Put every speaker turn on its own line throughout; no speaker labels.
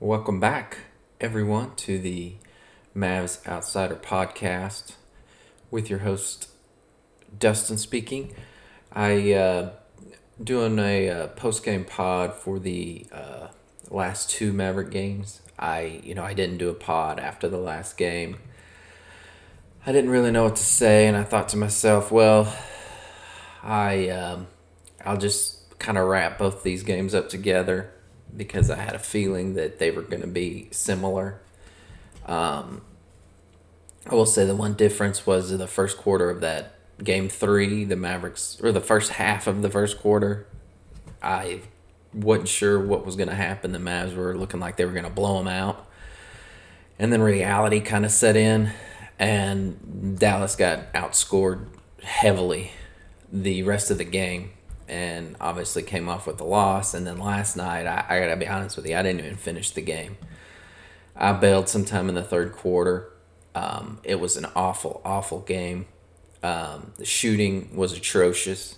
Welcome back, everyone, to the Mavs Outsider podcast with your host, Dustin speaking. I uh, doing a uh, post game pod for the uh, last two Maverick games. I you know I didn't do a pod after the last game. I didn't really know what to say, and I thought to myself, well, I um, I'll just kind of wrap both these games up together because I had a feeling that they were going to be similar. Um, I will say the one difference was in the first quarter of that game three, the Mavericks, or the first half of the first quarter, I wasn't sure what was going to happen. The Mavs were looking like they were going to blow them out. And then reality kind of set in, and Dallas got outscored heavily the rest of the game and obviously came off with a loss. And then last night, I, I got to be honest with you, I didn't even finish the game. I bailed sometime in the third quarter. Um, it was an awful, awful game. Um, the shooting was atrocious.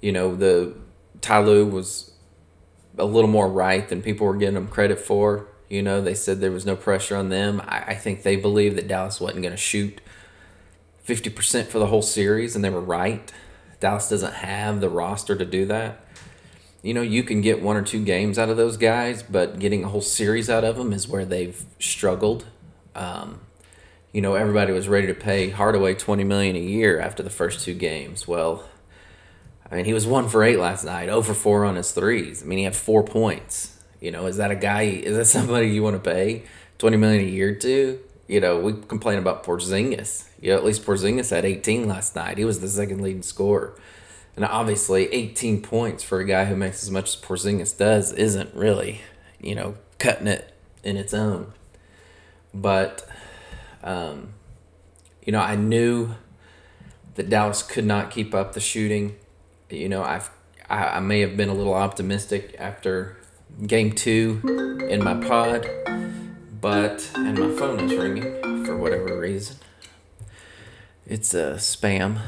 You know, the Ty Lue was a little more right than people were giving him credit for. You know, they said there was no pressure on them. I, I think they believed that Dallas wasn't going to shoot 50% for the whole series, and they were right. Dallas doesn't have the roster to do that. You know, you can get one or two games out of those guys, but getting a whole series out of them is where they've struggled. Um, you know, everybody was ready to pay Hardaway twenty million a year after the first two games. Well, I mean, he was one for eight last night, over for four on his threes. I mean, he had four points. You know, is that a guy? Is that somebody you want to pay twenty million a year to? You know, we complain about Porzingis. You know, at least Porzingis had eighteen last night. He was the second leading scorer, and obviously, eighteen points for a guy who makes as much as Porzingis does isn't really, you know, cutting it in its own. But um, you know, I knew that Dallas could not keep up the shooting. You know, I've I, I may have been a little optimistic after game two in my pod, but and my phone is ringing for whatever reason. It's a spam.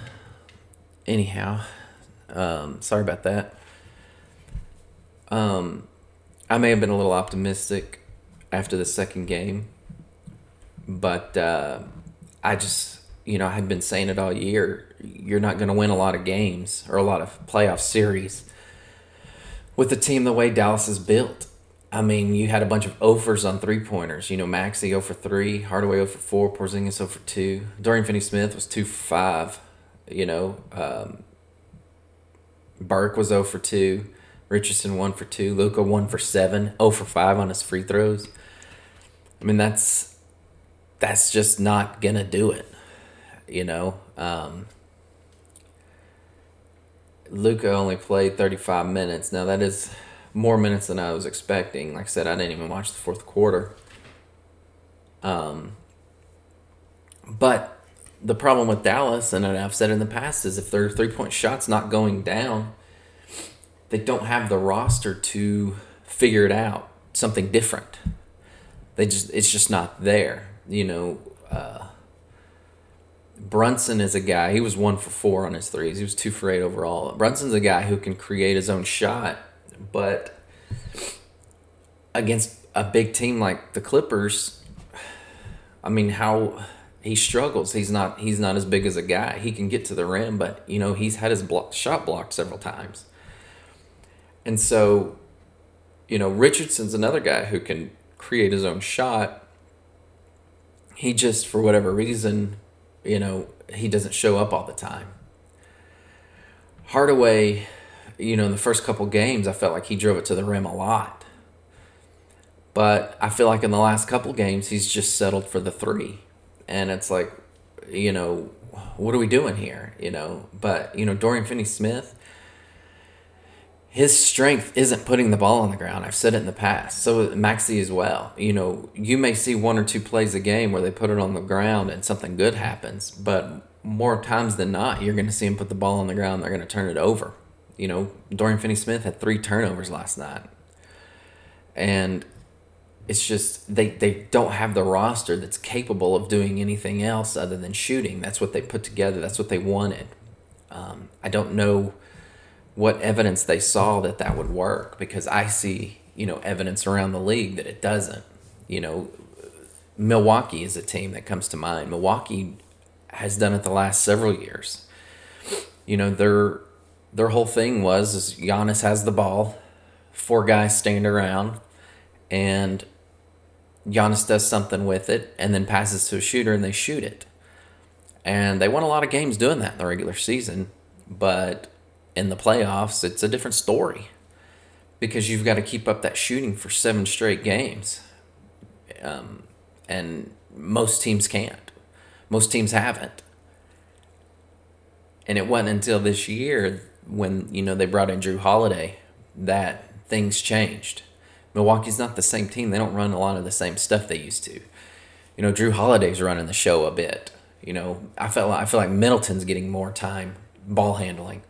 Anyhow, um, sorry about that. Um, I may have been a little optimistic after the second game but uh, I just, you know, I had been saying it all year. You're not going to win a lot of games or a lot of playoff series with the team the way Dallas is built. I mean, you had a bunch of offers on three pointers. You know, Maxi 0 for 3, Hardaway 0 for 4, Porzingis 0 for 2. Dorian Finney Smith was 2 for 5. You know, um, Burke was 0 for 2. Richardson 1 for 2. Luka 1 for 7. 0 for 5 on his free throws. I mean, that's that's just not gonna do it. You know, um, Luka only played 35 minutes. Now that is more minutes than I was expecting. Like I said, I didn't even watch the fourth quarter. Um, but the problem with Dallas, and I've said in the past, is if their three point shots not going down, they don't have the roster to figure it out something different. They just it's just not there you know, uh, Brunson is a guy. He was one for four on his threes. He was two for eight overall. Brunson's a guy who can create his own shot, but against a big team like the Clippers, I mean, how he struggles. He's not he's not as big as a guy. He can get to the rim, but you know he's had his block, shot blocked several times. And so, you know, Richardson's another guy who can create his own shot, he just for whatever reason, you know, he doesn't show up all the time. Hardaway, you know, in the first couple games, I felt like he drove it to the rim a lot. But I feel like in the last couple games, he's just settled for the three. And it's like, you know, what are we doing here? You know, but, you know, Dorian Finney Smith, his strength isn't putting the ball on the ground. I've said it in the past. So Maxi as well. You know, you may see one or two plays a game where they put it on the ground and something good happens, but more times than not, you're going to see him put the ball on the ground. They're going to turn it over. You know, Dorian Finney-Smith had three turnovers last night, and it's just they they don't have the roster that's capable of doing anything else other than shooting. That's what they put together. That's what they wanted. Um, I don't know what evidence they saw that that would work because I see you know, evidence around the league that it doesn't. You know, Milwaukee is a team that comes to mind. Milwaukee has done it the last several years. You know, their their whole thing was is Giannis has the ball, four guys stand around, and Giannis does something with it and then passes to a shooter and they shoot it. And they won a lot of games doing that in the regular season, but in the playoffs, it's a different story because you've got to keep up that shooting for seven straight games. Um, and most teams can't. Most teams haven't. And it wasn't until this year when, you know, they brought in Jrue Holiday that things changed. Milwaukee's not the same team. They don't run a lot of the same stuff they used to. You know, Jrue Holiday's running the show a bit. You know, I felt like, I feel like Middleton's getting more time ball handling.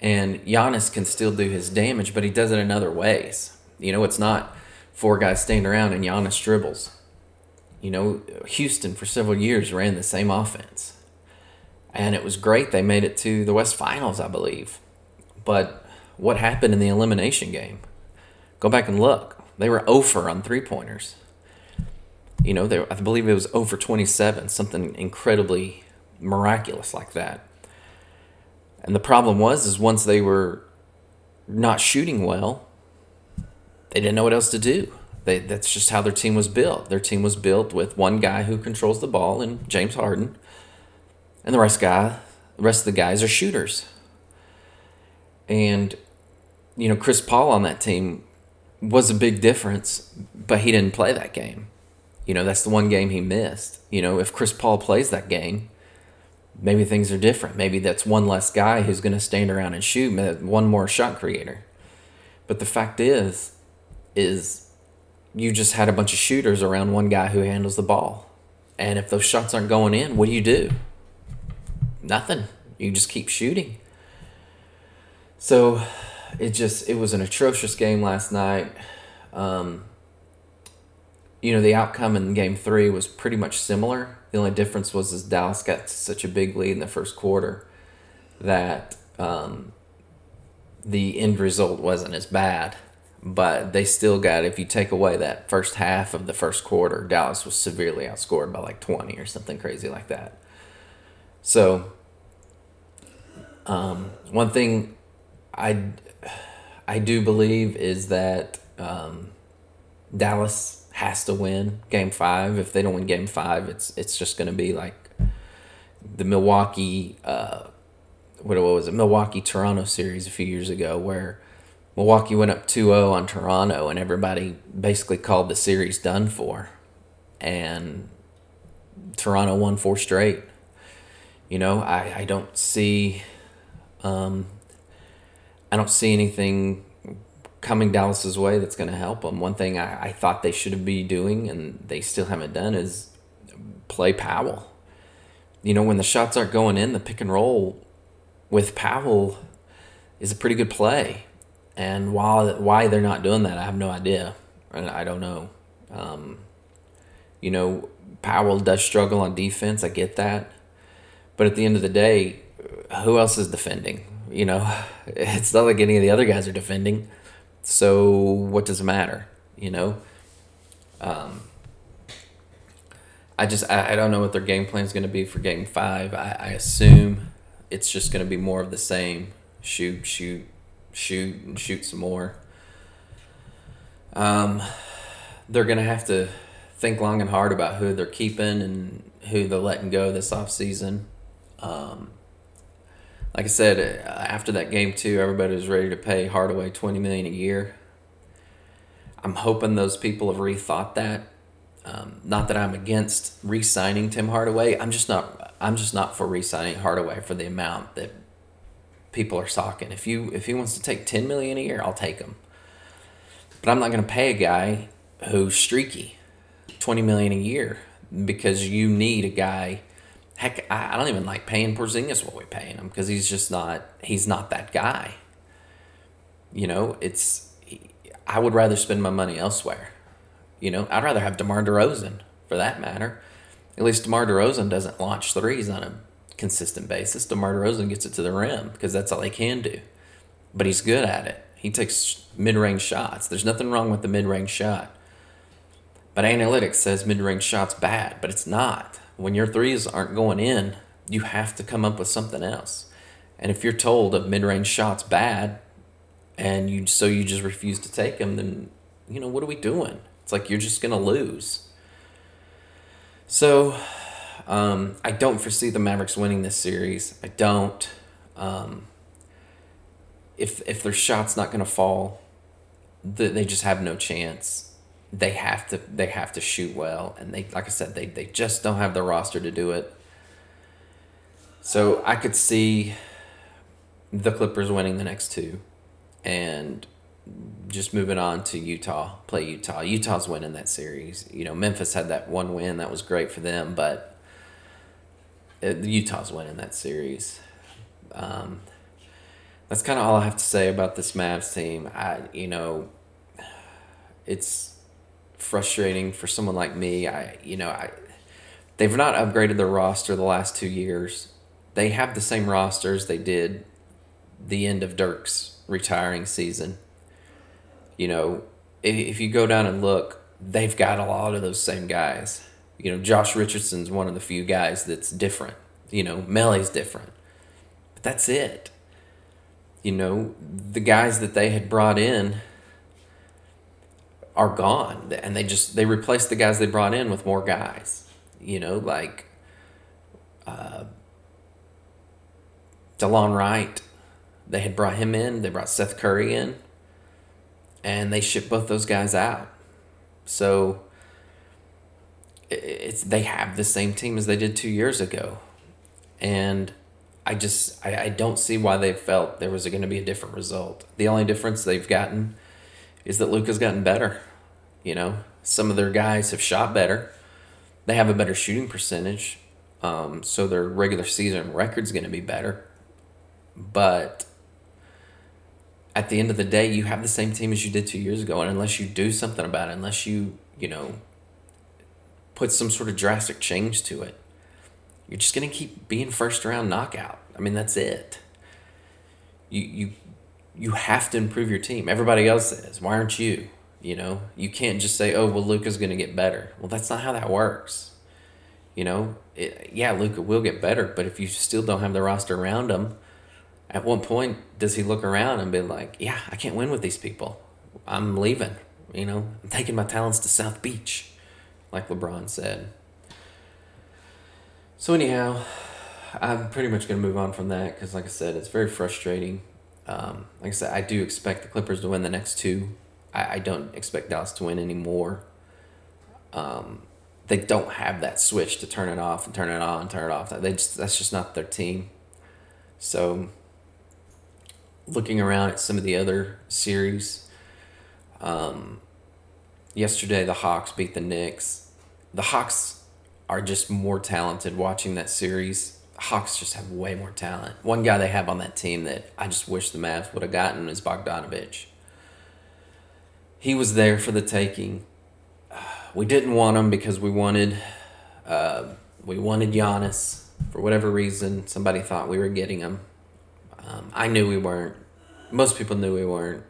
And Giannis can still do his damage, but he does it in other ways. You know, it's not four guys standing around and Giannis dribbles. You know, Houston for several years ran the same offense. And it was great. They made it to the West Finals, I believe. But what happened in the elimination game? Go back and look. They were oh over on three pointers. You know, they, I believe it was oh over 27, something incredibly miraculous like that. And the problem was, is once they were not shooting well, they didn't know what else to do. They, that's just how their team was built. Their team was built with one guy who controls the ball and James Harden, and the rest guy, the rest of the guys are shooters. And you know, Chris Paul on that team was a big difference, but he didn't play that game. You know, that's the one game he missed. You know, if Chris Paul plays that game, maybe things are different. Maybe that's one less guy who's going to stand around and shoot, one more shot creator. But the fact is, is you just had a bunch of shooters around one guy who handles the ball. And if those shots aren't going in, what do you do? Nothing. You just keep shooting. So it just it was an atrocious game last night. Um, you know, the outcome in game three was pretty much similar. The only difference was is Dallas got such a big lead in the first quarter that um, the end result wasn't as bad. But they still got, if you take away that first half of the first quarter, Dallas was severely outscored by like 20 or something crazy like that. So, um, one thing I I do believe is that um, Dallas has to win Game Five. If they don't win Game Five, it's it's just going to be like the Milwaukee. Uh, what was it? Milwaukee Toronto series a few years ago, where Milwaukee went up 2-0 on Toronto, and everybody basically called the series done for, and Toronto won four straight. You know, I, I don't see um, I don't see anything coming Dallas's way that's going to help them. One thing I, I thought they should be doing, and they still haven't done, is play Powell. You know, when the shots aren't going in, the pick and roll with Powell is a pretty good play. And while why they're not doing that, I have no idea. I don't know. Um, you know, Powell does struggle on defense. I get that. But at the end of the day, who else is defending? You know, it's not like any of the other guys are defending. So what does it matter? You know, um, I just I, I don't know what their game plan is going to be for Game Five. I, I assume it's just going to be more of the same: shoot, shoot, shoot, and shoot some more. Um, they're going to have to think long and hard about who they're keeping and who they're letting go this off season. Um, like I said, uh, after that game too, everybody was ready to pay Hardaway twenty million a year. I'm hoping those people have rethought that. Um, not that I'm against re-signing Tim Hardaway. I'm just not. I'm just not for re-signing Hardaway for the amount that people are socking. If you if he wants to take ten million a year, I'll take him. But I'm not going to pay a guy who's streaky twenty million a year because you need a guy Heck, I, I don't even like paying Porzingis what we're paying him because he's just not he's not that guy. You know, it's I would rather spend my money elsewhere. You know, I'd rather have DeMar DeRozan for that matter. At least DeMar DeRozan doesn't launch threes on a consistent basis. DeMar DeRozan gets it to the rim because that's all he can do. But he's good at it. He takes mid range shots. There's nothing wrong with the mid range shot. But analytics says mid range shots bad, but it's not. When your threes aren't going in, you have to come up with something else. And if you're told a mid range shot's bad, and you so you just refuse to take them, then you know what are we doing? It's like you're just gonna lose. So, um, I don't foresee the Mavericks winning this series. I don't. Um, if if their shot's not gonna fall, they just have no chance. They have to they have to shoot well, and they like I said they they just don't have the roster to do it. So I could see the Clippers winning the next two, and just moving on to Utah, play Utah. Utah's winning that series. You know, Memphis had that one win that was great for them, but uh, Utah's winning that series. Um, that's kind of all I have to say about this Mavs team. I, you know, it's frustrating for someone like me. I, you know, I, they've not upgraded their roster the last two years. They have the same rosters they did the end of Dirk's retiring season. You know, if, if you go down and look, they've got a lot of those same guys. You know, Josh Richardson's one of the few guys that's different. You know, Melli's different. But that's it. You know, the guys that they had brought in are gone and they just they replaced the guys they brought in with more guys. You know, like uh DeLon Wright. They had brought him in, they brought Seth Curry in, and they shipped both those guys out. So it's they have the same team as they did two years ago, and I just I, I don't see why they felt there was going to be a different result. The only difference they've gotten is that Luka's gotten better. You know, some of their guys have shot better. They have a better shooting percentage, um, so their regular season record's going to be better. But at the end of the day, you have the same team as you did two years ago, and unless you do something about it, unless you you know put some sort of drastic change to it, you're just gonna keep being first round knockout. I mean, that's it. You you you have to improve your team. Everybody else says, why aren't you? You know, you can't just say, oh well, Luka's gonna get better. Well, that's not how that works. You know, it, yeah, Luka will get better, but if you still don't have the roster around him at one point does he look around and be like, yeah, I can't win with these people. I'm leaving. You know, I'm taking my talents to South Beach, like LeBron said. So anyhow, I'm pretty much gonna move on from that because, like I said, it's very frustrating. Um, like I said, I do expect the Clippers to win the next two. I, I don't expect Dallas to win anymore. Um, they don't have that switch to turn it off and turn it on, turn it off. They just that's just not their team. So looking around at some of the other series, um, yesterday the Hawks beat the Knicks. The Hawks are just more talented watching that series. Hawks just have way more talent. One guy they have on that team that I just wish the Mavs would have gotten is Bogdanovich. He was there for the taking. We didn't want him because we wanted uh, we wanted Giannis for whatever reason. Somebody thought we were getting him. Um, I knew we weren't. Most people knew we weren't.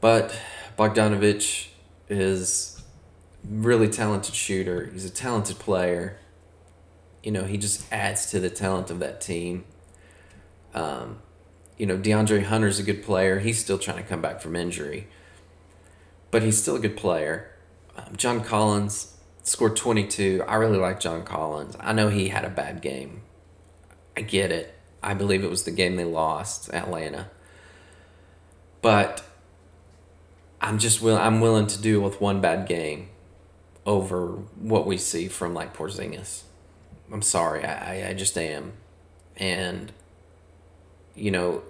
But Bogdanovich is really talented shooter. He's a talented player. You know, he just adds to the talent of that team. Um, you know, DeAndre Hunter's a good player. He's still trying to come back from injury, but he's still a good player. Um, John Collins scored 22. I really like John Collins. I know he had a bad game. I get it. I believe it was the game they lost, Atlanta. But I'm just will I'm willing to deal with one bad game over what we see from like Porzingis. I'm sorry, I, I just am. And you know,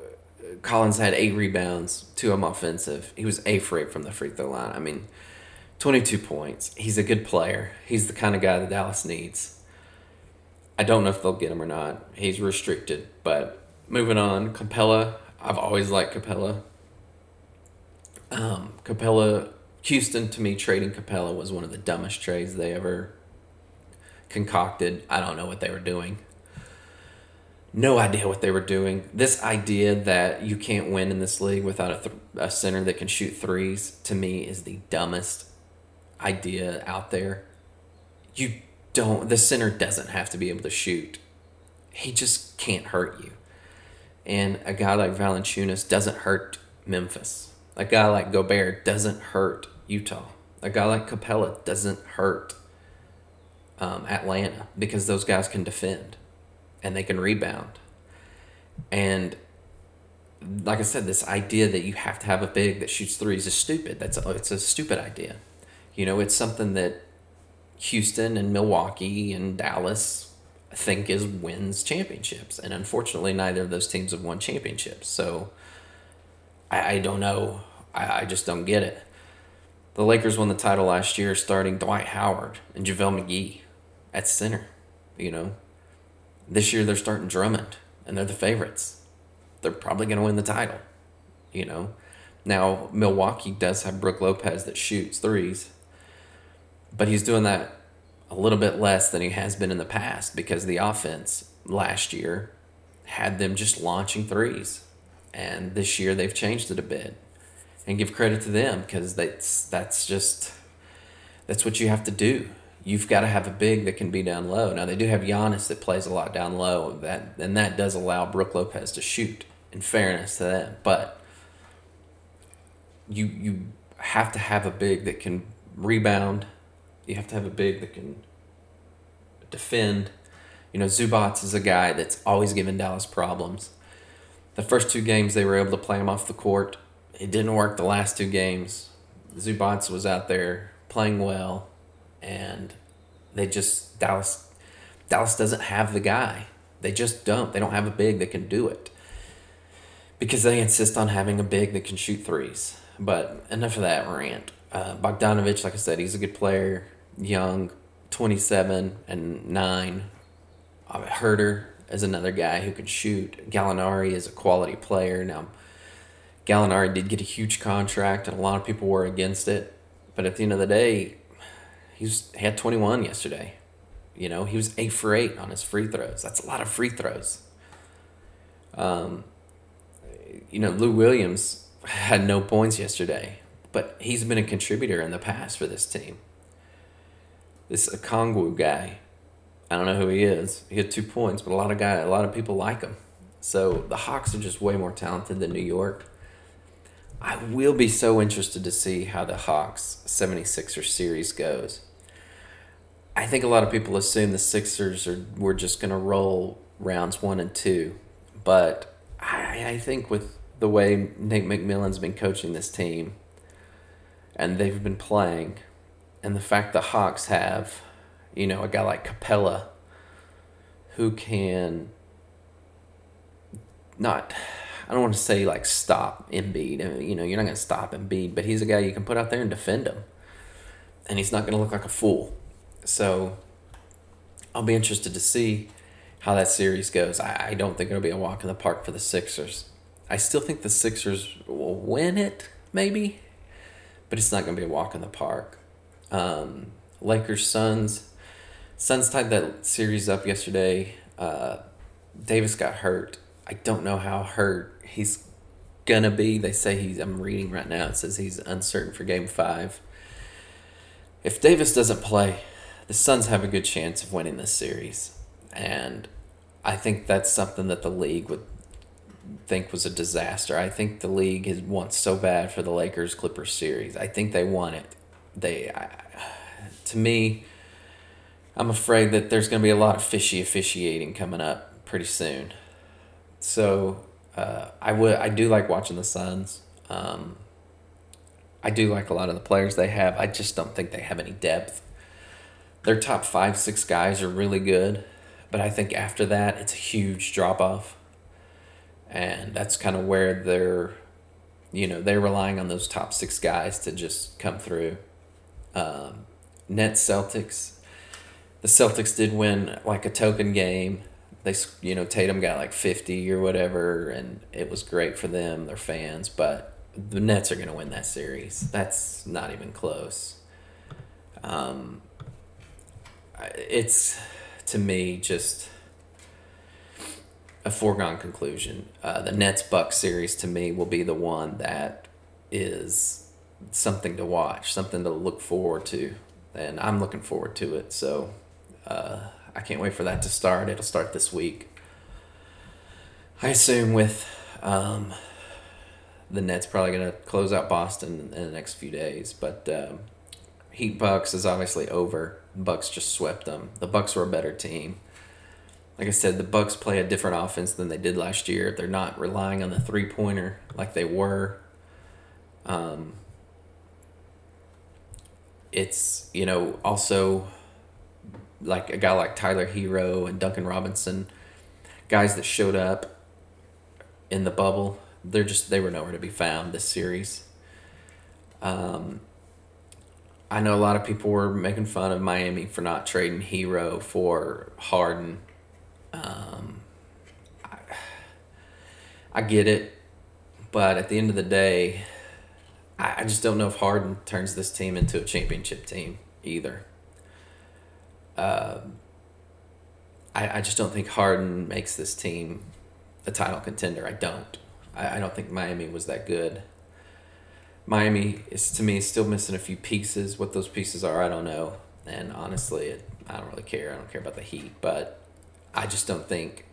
Collins had eight rebounds, two of them offensive. He was a for eight from the free throw line. I mean, 22 points. He's a good player. He's the kind of guy that Dallas needs. I don't know if they'll get him or not. He's restricted. But moving on, Capela. I've always liked Capela. Um, Capela, Houston to me trading Capela was one of the dumbest trades they ever concocted. I don't know what they were doing. No idea what they were doing. This idea that you can't win in this league without a, th- a center that can shoot threes to me is the dumbest idea out there. You don't, the center doesn't have to be able to shoot, he just can't hurt you. And a guy like Valanciunas doesn't hurt Memphis. A guy like Gobert doesn't hurt Utah. A guy like Capela doesn't hurt um, Atlanta because those guys can defend and they can rebound. And like I said, this idea that you have to have a big that shoots threes is stupid. That's a, it's a stupid idea. You know, it's something that Houston and Milwaukee and Dallas think is wins championships, and unfortunately, neither of those teams have won championships. So I, I don't know. I, I just don't get it. The Lakers won the title last year, starting Dwight Howard and JaVale McGee at center. You know, this year they're starting Drummond, and they're the favorites. They're probably going to win the title. You know, now Milwaukee does have Brook Lopez that shoots threes, but he's doing that a little bit less than he has been in the past because the offense last year had them just launching threes, and this year they've changed it a bit. And give credit to them because that's that's just that's what you have to do you've got to have a big that can be down low. Now they do have Giannis that plays a lot down low. That and that does allow Brook Lopez to shoot. In fairness to them, but you you have to have a big that can rebound. You have to have a big that can defend. You know, Zubac is a guy that's always given Dallas problems. The first two games they were able to play him off the court. It didn't work the last two games. Zubac was out there playing well, and they just Dallas Dallas doesn't have the guy. They just don't. They don't have a big that can do it. Because they insist on having a big that can shoot threes. But enough of that rant. Uh, Bogdanovich, like I said, he's a good player. Young, 27 and 9. Uh, Huerter is another guy who can shoot. Gallinari is a quality player. Now, Gallinari did get a huge contract, and a lot of people were against it. But at the end of the day, He's he had 21 yesterday. You know, he was 8 for 8 on his free throws. That's a lot of free throws. Um, you know, Lou Williams had no points yesterday, but he's been a contributor in the past for this team. This Okongwu guy, I don't know who he is. He had two points, but a lot of guy, a lot of people like him. So the Hawks are just way more talented than New York. I will be so interested to see how the Hawks 76er series goes. I think a lot of people assume the Sixers are we're just going to roll rounds one and two, but I, I think with the way Nate McMillan's been coaching this team, and they've been playing, and the fact the Hawks have, you know, a guy like Capela, who can not. I don't want to say like stop Embiid. Uh, you know, you're not going to stop Embiid, but he's a guy you can put out there and defend him, and he's not going to look like a fool. So I'll be interested to see how that series goes. I, I don't think it'll be a walk in the park for the Sixers. I still think the Sixers will win it, maybe, but it's not going to be a walk in the park. Um, Lakers Suns. Suns tied that series up yesterday. Uh, Davis got hurt. I don't know how hurt he's gonna be. They say he's. I'm reading right now. It says he's uncertain for Game Five. If Davis doesn't play, the Suns have a good chance of winning this series. And I think that's something that the league would think was a disaster. I think the league has won so bad for the Lakers Clippers series. I think they won it. They, I, to me, I'm afraid that there's going to be a lot of fishy officiating coming up pretty soon. So uh, I would I do like watching the Suns. Um, I do like a lot of the players they have. I just don't think they have any depth their top five, six guys are really good, but I think after that, it's a huge drop off. And that's kind of where they're, you know, they're relying on those top six guys to just come through. Um, Nets Celtics. The Celtics did win like a token game. They, you know, Tatum got like 50 or whatever, and it was great for them, their fans, but the Nets are going to win that series. That's not even close. Um, it's to me just a foregone conclusion. Uh, the Nets Bucks series to me will be the one that is something to watch, something to look forward to, and I'm looking forward to it. So uh, I can't wait for that to start. It'll start this week. I assume with um, the Nets probably going to close out Boston in the next few days, but um, Heat Bucks is obviously over. Bucks just swept them. The Bucks were a better team. Like I said, the Bucks play a different offense than they did last year. They're not relying on the three pointer like they were. Um, it's you know also like a guy like Tyler Herro and Duncan Robinson, guys that showed up in the bubble. They're just they were nowhere to be found this series. Um, I know a lot of people were making fun of Miami for not trading Herro for Harden. Um, I, I get it, but at the end of the day, I, I just don't know if Harden turns this team into a championship team either. Uh, I, I just don't think Harden makes this team a title contender. I don't. I, I don't think Miami was that good. Miami is to me still missing a few pieces. What those pieces are, I don't know. And honestly, it, I don't really care. I don't care about the Heat, but I just don't think.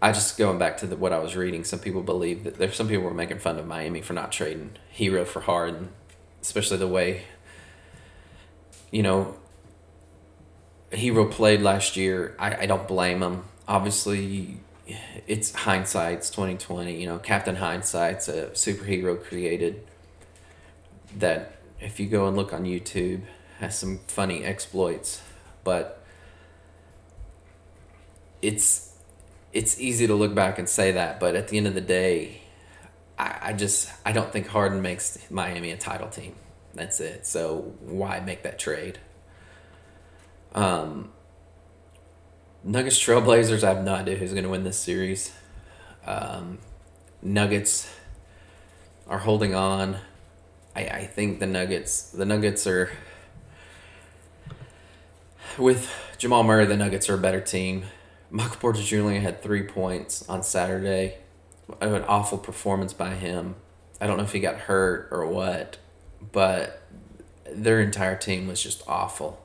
I just going back to the, what I was reading. Some people believe that there's some people were making fun of Miami for not trading Herro for Harden, especially the way. You know. Herro played last year. I, I don't blame him. Obviously, it's hindsight's 2020 you know captain hindsight's a superhero created that if you go and look on youtube has some funny exploits but it's it's easy to look back and say that but at the end of the day i, I just i don't think harden makes miami a title team. That's it. So why make that trade? Um Nuggets Trailblazers, I have no idea who's going to win this series. Um, Nuggets are holding on. I, I think the Nuggets the Nuggets are with Jamal Murray. The Nuggets are a better team. Michael Porter Jr. had three points on Saturday. An awful performance by him. I don't know if he got hurt or what, but their entire team was just awful.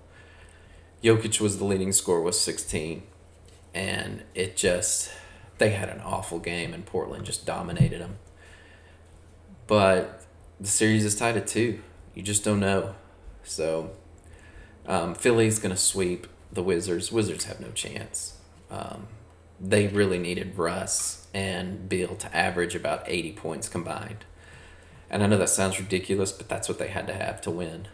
Jokic was the leading scorer with 16 and it just they had an awful game and Portland just dominated them. But the series is tied at 2. You just don't know. So um, Philly's going to sweep the Wizards. Wizards have no chance. Um, they really needed Russ and Beal to average about 80 points combined. And I know that sounds ridiculous, but that's what they had to have to win.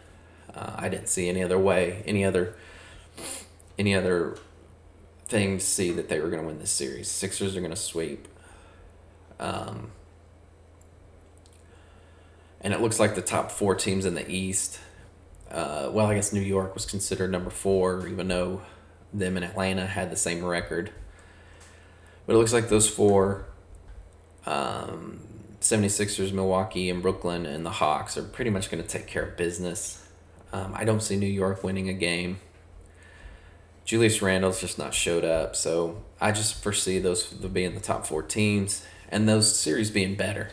Uh, I didn't see any other way, any other any other thing to see that they were going to win this series. Sixers are going to sweep. Um, and it looks like the top four teams in the East. Uh, well, I guess New York was considered number four, even though them and Atlanta had the same record. But it looks like those four um, 76ers, Milwaukee, and Brooklyn, and the Hawks are pretty much going to take care of business. Um, I don't see New York winning a game. Julius Randle's just not showed up, so I just foresee those being the top four teams and those series being better.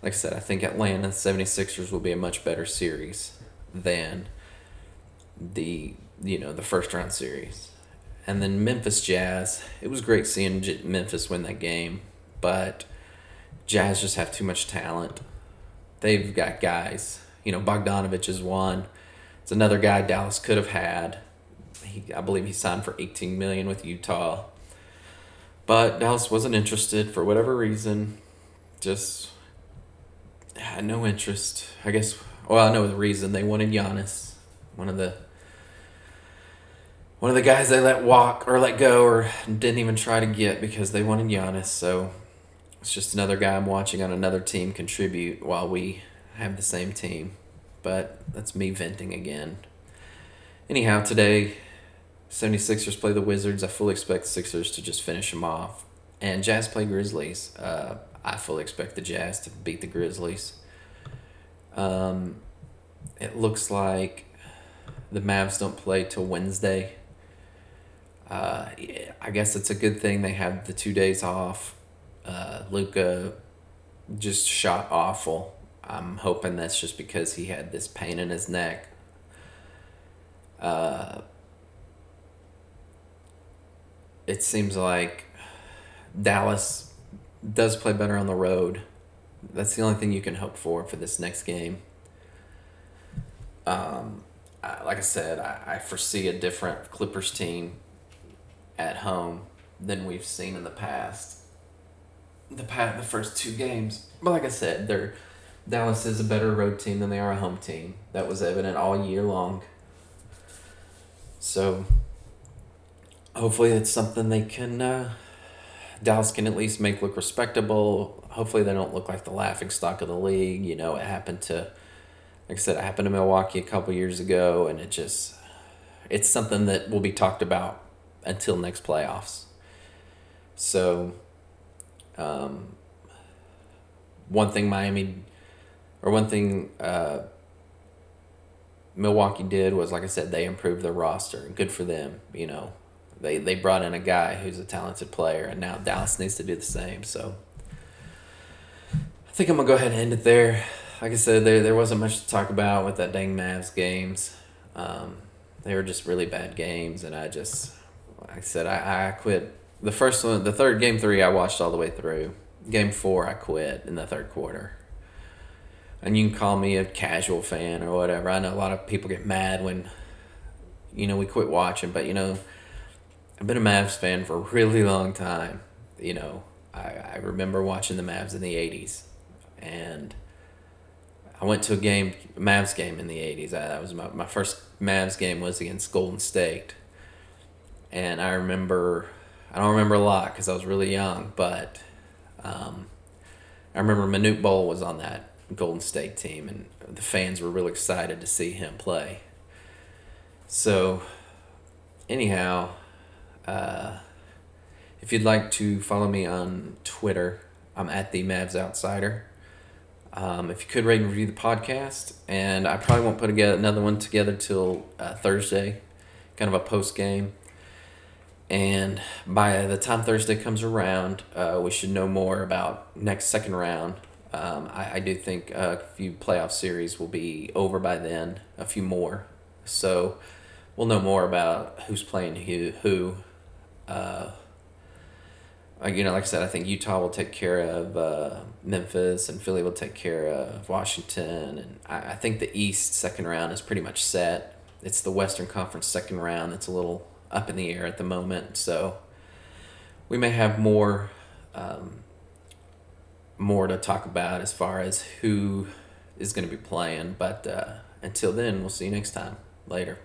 Like I said, I think Atlanta 76ers will be a much better series than the you know the first round series. And then Memphis Jazz, it was great seeing Memphis win that game, but Jazz just have too much talent. They've got guys. You know, Bogdanovich is one. It's another guy Dallas could have had he, I believe he signed for 18 million with Utah. But Dallas wasn't interested for whatever reason. Just had no interest. I guess. Well, I know the reason they wanted Giannis, one of the one of the guys they let walk or let go or didn't even try to get because they wanted Giannis. So it's just another guy I'm watching on another team contribute while we have the same team. But that's me venting again. Anyhow, today 76ers play the Wizards. I fully expect the Sixers to just finish them off. And Jazz play Grizzlies. Uh, I fully expect the Jazz to beat the Grizzlies. Um, it looks like the Mavs don't play till Wednesday. uh, I guess it's a good thing they have the two days off. Uh, Luka just shot awful. I'm hoping that's just because he had this pain in his neck. Uh, it seems like Dallas does play better on the road. That's the only thing you can hope for for this next game. Um, I, like I said, I, I foresee a different Clippers team at home than we've seen in the past. The past, the first two games, but like I said, they're Dallas is a better road team than they are a home team. That was evident all year long. So hopefully it's something they can uh, Dallas can at least make look respectable. Hopefully they don't look like the laughing stock of the league. You know, it happened to like I said, it happened to Milwaukee a couple years ago and it just it's something that will be talked about until next playoffs. So um, one thing Miami or one thing uh, Milwaukee did was, like I said, they improved their roster. Good for them. You know, they they brought in a guy who's a talented player, and now Dallas needs to do the same. So I think I'm gonna go ahead and end it there. Like I said, there there wasn't much to talk about with that dang Mavs games. Um, they were just really bad games, and I just, like I said, I, I quit. The first one, the third game three, I watched all the way through. Game four, I quit in the third quarter and you can call me a casual fan or whatever. I know a lot of people get mad when, you know, we quit watching, but you know, I've been a Mavs fan for a really long time. You know, I, I remember watching the Mavs in the '80s, and I went to a game, a Mavs game in the '80s. I, that was my my first Mavs game was against Golden State, and I remember, I don't remember a lot because I was really young, but. Um, I remember Manute Bol was on that Golden State team, and the fans were really excited to see him play. So, anyhow, uh, if you'd like to follow me on Twitter, I'm at the Mavs Outsider. Um, if you could rate and review the podcast, and I probably won't put another one together till uh, Thursday, kind of a post game. And by the time Thursday comes around, uh, we should know more about next second round um, I, I do think a few playoff series will be over by then, a few more. So we'll know more about who's playing who. who uh, you know, like I said, I think Utah will take care of uh, Memphis and Philly will take care of Washington. And I, I think the East second round is pretty much set. It's the Western Conference second round that's a little up in the air at the moment. So we may have more um, more to talk about as far as who is going to be playing. But uh, until then, we'll see you next time. Later.